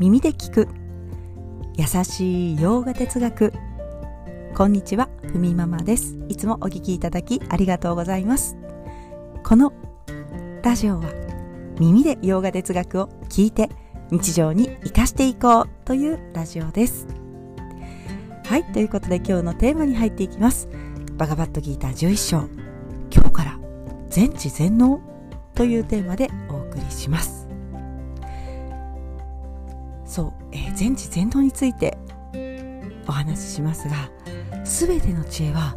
耳で聞く。優しい洋画哲学。こんにちはふみママです。いつもお聞きいただきありがとうございます。このラジオは耳で洋画哲学を聞いて日常に生かしていこうというラジオです。はいということで今日のテーマに入っていきます。バガバットギーター11章。今日から全知全能というテーマでお送りします。そう、えー、全知全能についてお話ししますが全ての知恵は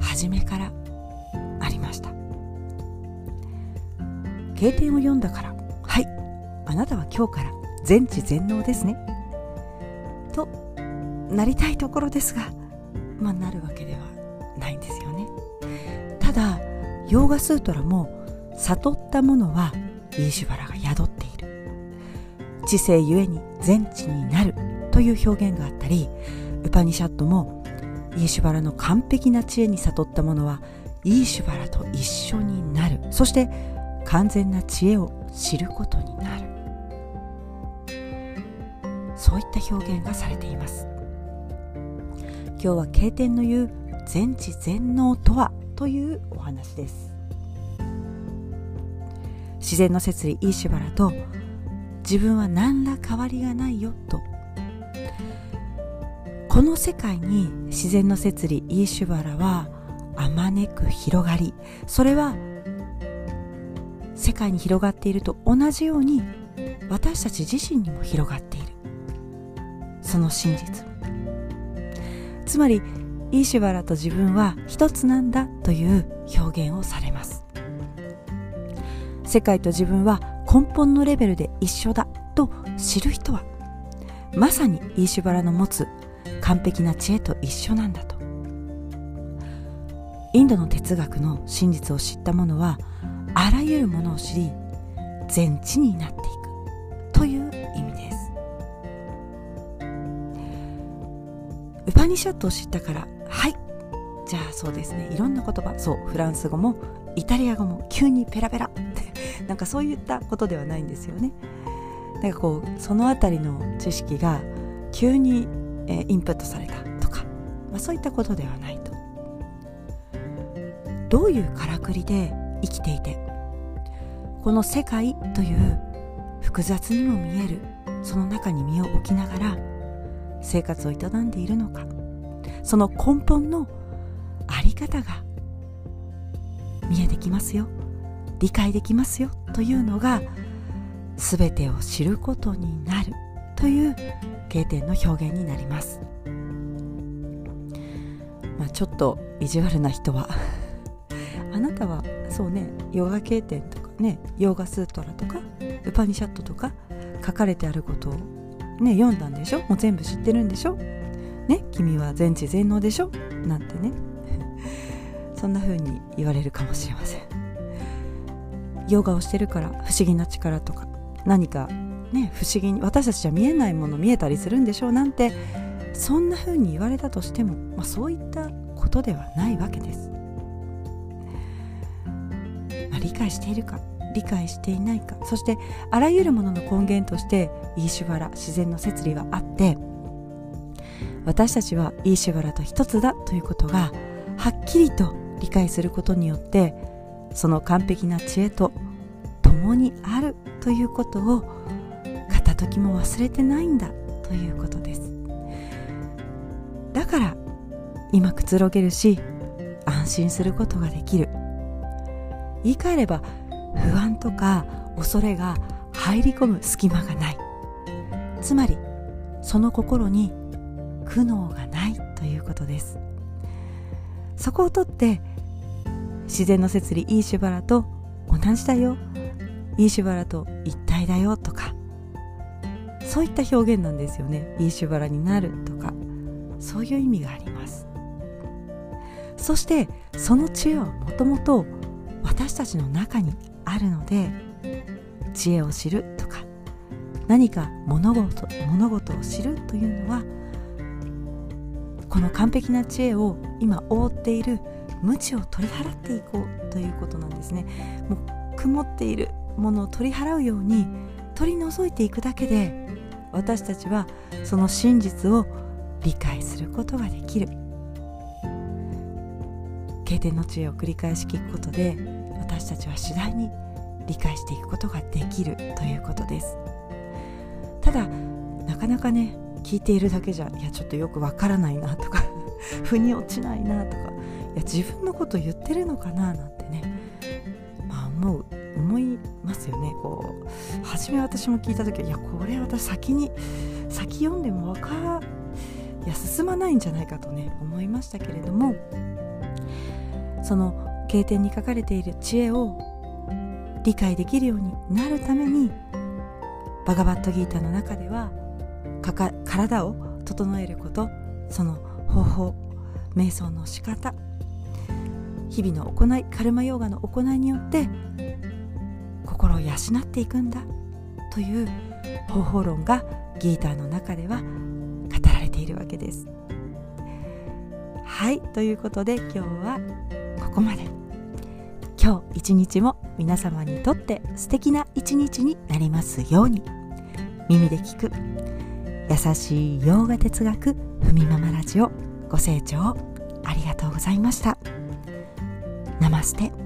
初めからありました。経典を読んだから。はい。あなたは今日から全知全能ですね。となりたいところですがまあなるわけではないんですよね。ただヨーガスートラも悟ったものはイーシュバラが宿っている。知性ゆえに全知になるという表現があったりウパニシャットもイーシュバラの完璧な知恵に悟ったものはイーシュバラと一緒になる。そして完全な知恵を知ることになる。そういった表現がされています。今日は経典の言う全知全能とはというお話です。自然の摂理イーシュバラと自分は何ら変わりがないよと。この世界に自然の摂理イーシュバラはあまねく広がり。それは世界に広がっていると同じように私たち自身にも広がっている。その真実。つまりイーシュバラと自分は一つなんだという表現をされます。世界と自分は根本のレベルで一緒だと知る人はまさにイーシュバラの持つ完璧な知恵と一緒なんだと。インドの哲学の真実を知った者はあらゆるものを知り全知になっていくという意味です。ウパニシャットを知ったからはいじゃあそうですね。いろんな言葉そうフランス語もイタリア語も急にペラペラってなんかそういったことではないんですよね。なんかこうその辺りの知識が急に、えー、インプットされたとか、まあ、そういったことではないと。どういうからくりで生きていてこの世界という複雑にも見えるその中に身を置きながら生活を営んでいるのかその根本のあり方が見えてきますよ。理解できますよというのが全てを知ることになるという経典の表現になります、まあ、ちょっと意地悪な人は あなたはそうねヨガ経典とかねヨガスートラとかウパニシャットとか書かれてあることをね読んだんでしょ？もう全部知ってるんでしょ？ね？君は全知全能でしょ？なんてね。そんな風に言われるかもしれません。ヨガをしてるから不思議な力とか何かね不思議に私たちじゃ見えないもの見えたりするんでしょうなんてそんな風に言われたとしても、まあ、そういったことではないわけです、まあ、理解しているか理解していないかそしてあらゆるものの根源としてイーシュバラ自然の摂理はあって私たちはイーシュバラと一つだということがはっきりと理解することによってその完璧な知恵と共にあるということを片時も忘れてないんだということです。だから今くつろげるし安心することができる。言い換えれば不安とか恐れが入り込む隙間がない。つまりその心に苦悩がないということです。そこをとって自然の摂理イーシュバラと同じだよ。イーシュバラと一体だよとか。そういった表現なんですよね。イーシュバラになるとか。そういう意味があります。そしてその知恵はもともと私たちの中にあるので知恵を知るとか何か物事物事を知るというのはこの完璧な知恵を今覆っている無知を取り払っていこうということなんですね。もう曇っているものを取り払うように取り除いていくだけで私たちはその真実を理解することができる。経典の知恵を繰り返し聞くことで私たちは次第に理解していくことができるということです。ただなかなかね聞いているだけじゃいやちょっとよくわからないなとか 腑に落ちないなとかいや自分のこと言ってるのかななんてねまあ思う思いますよね。こう初め私も聞いた時はいやこれ私先に先読んでもわかいや進まないんじゃないかとね思いましたけれどもその経典に書かれている知恵を理解できるようになるためにバガバットギータの中では体を整えることその方法瞑想の仕方日々の行いカルマヨーガの行いによって心を養っていくんだという方法論がギーターの中では語られているわけです。はいということで今日はここまで。今日一日も皆様にとって素敵な一日になりますように。耳で聞く。優しい洋画哲学ふみママラジオご清聴ありがとうございました。ナマステ。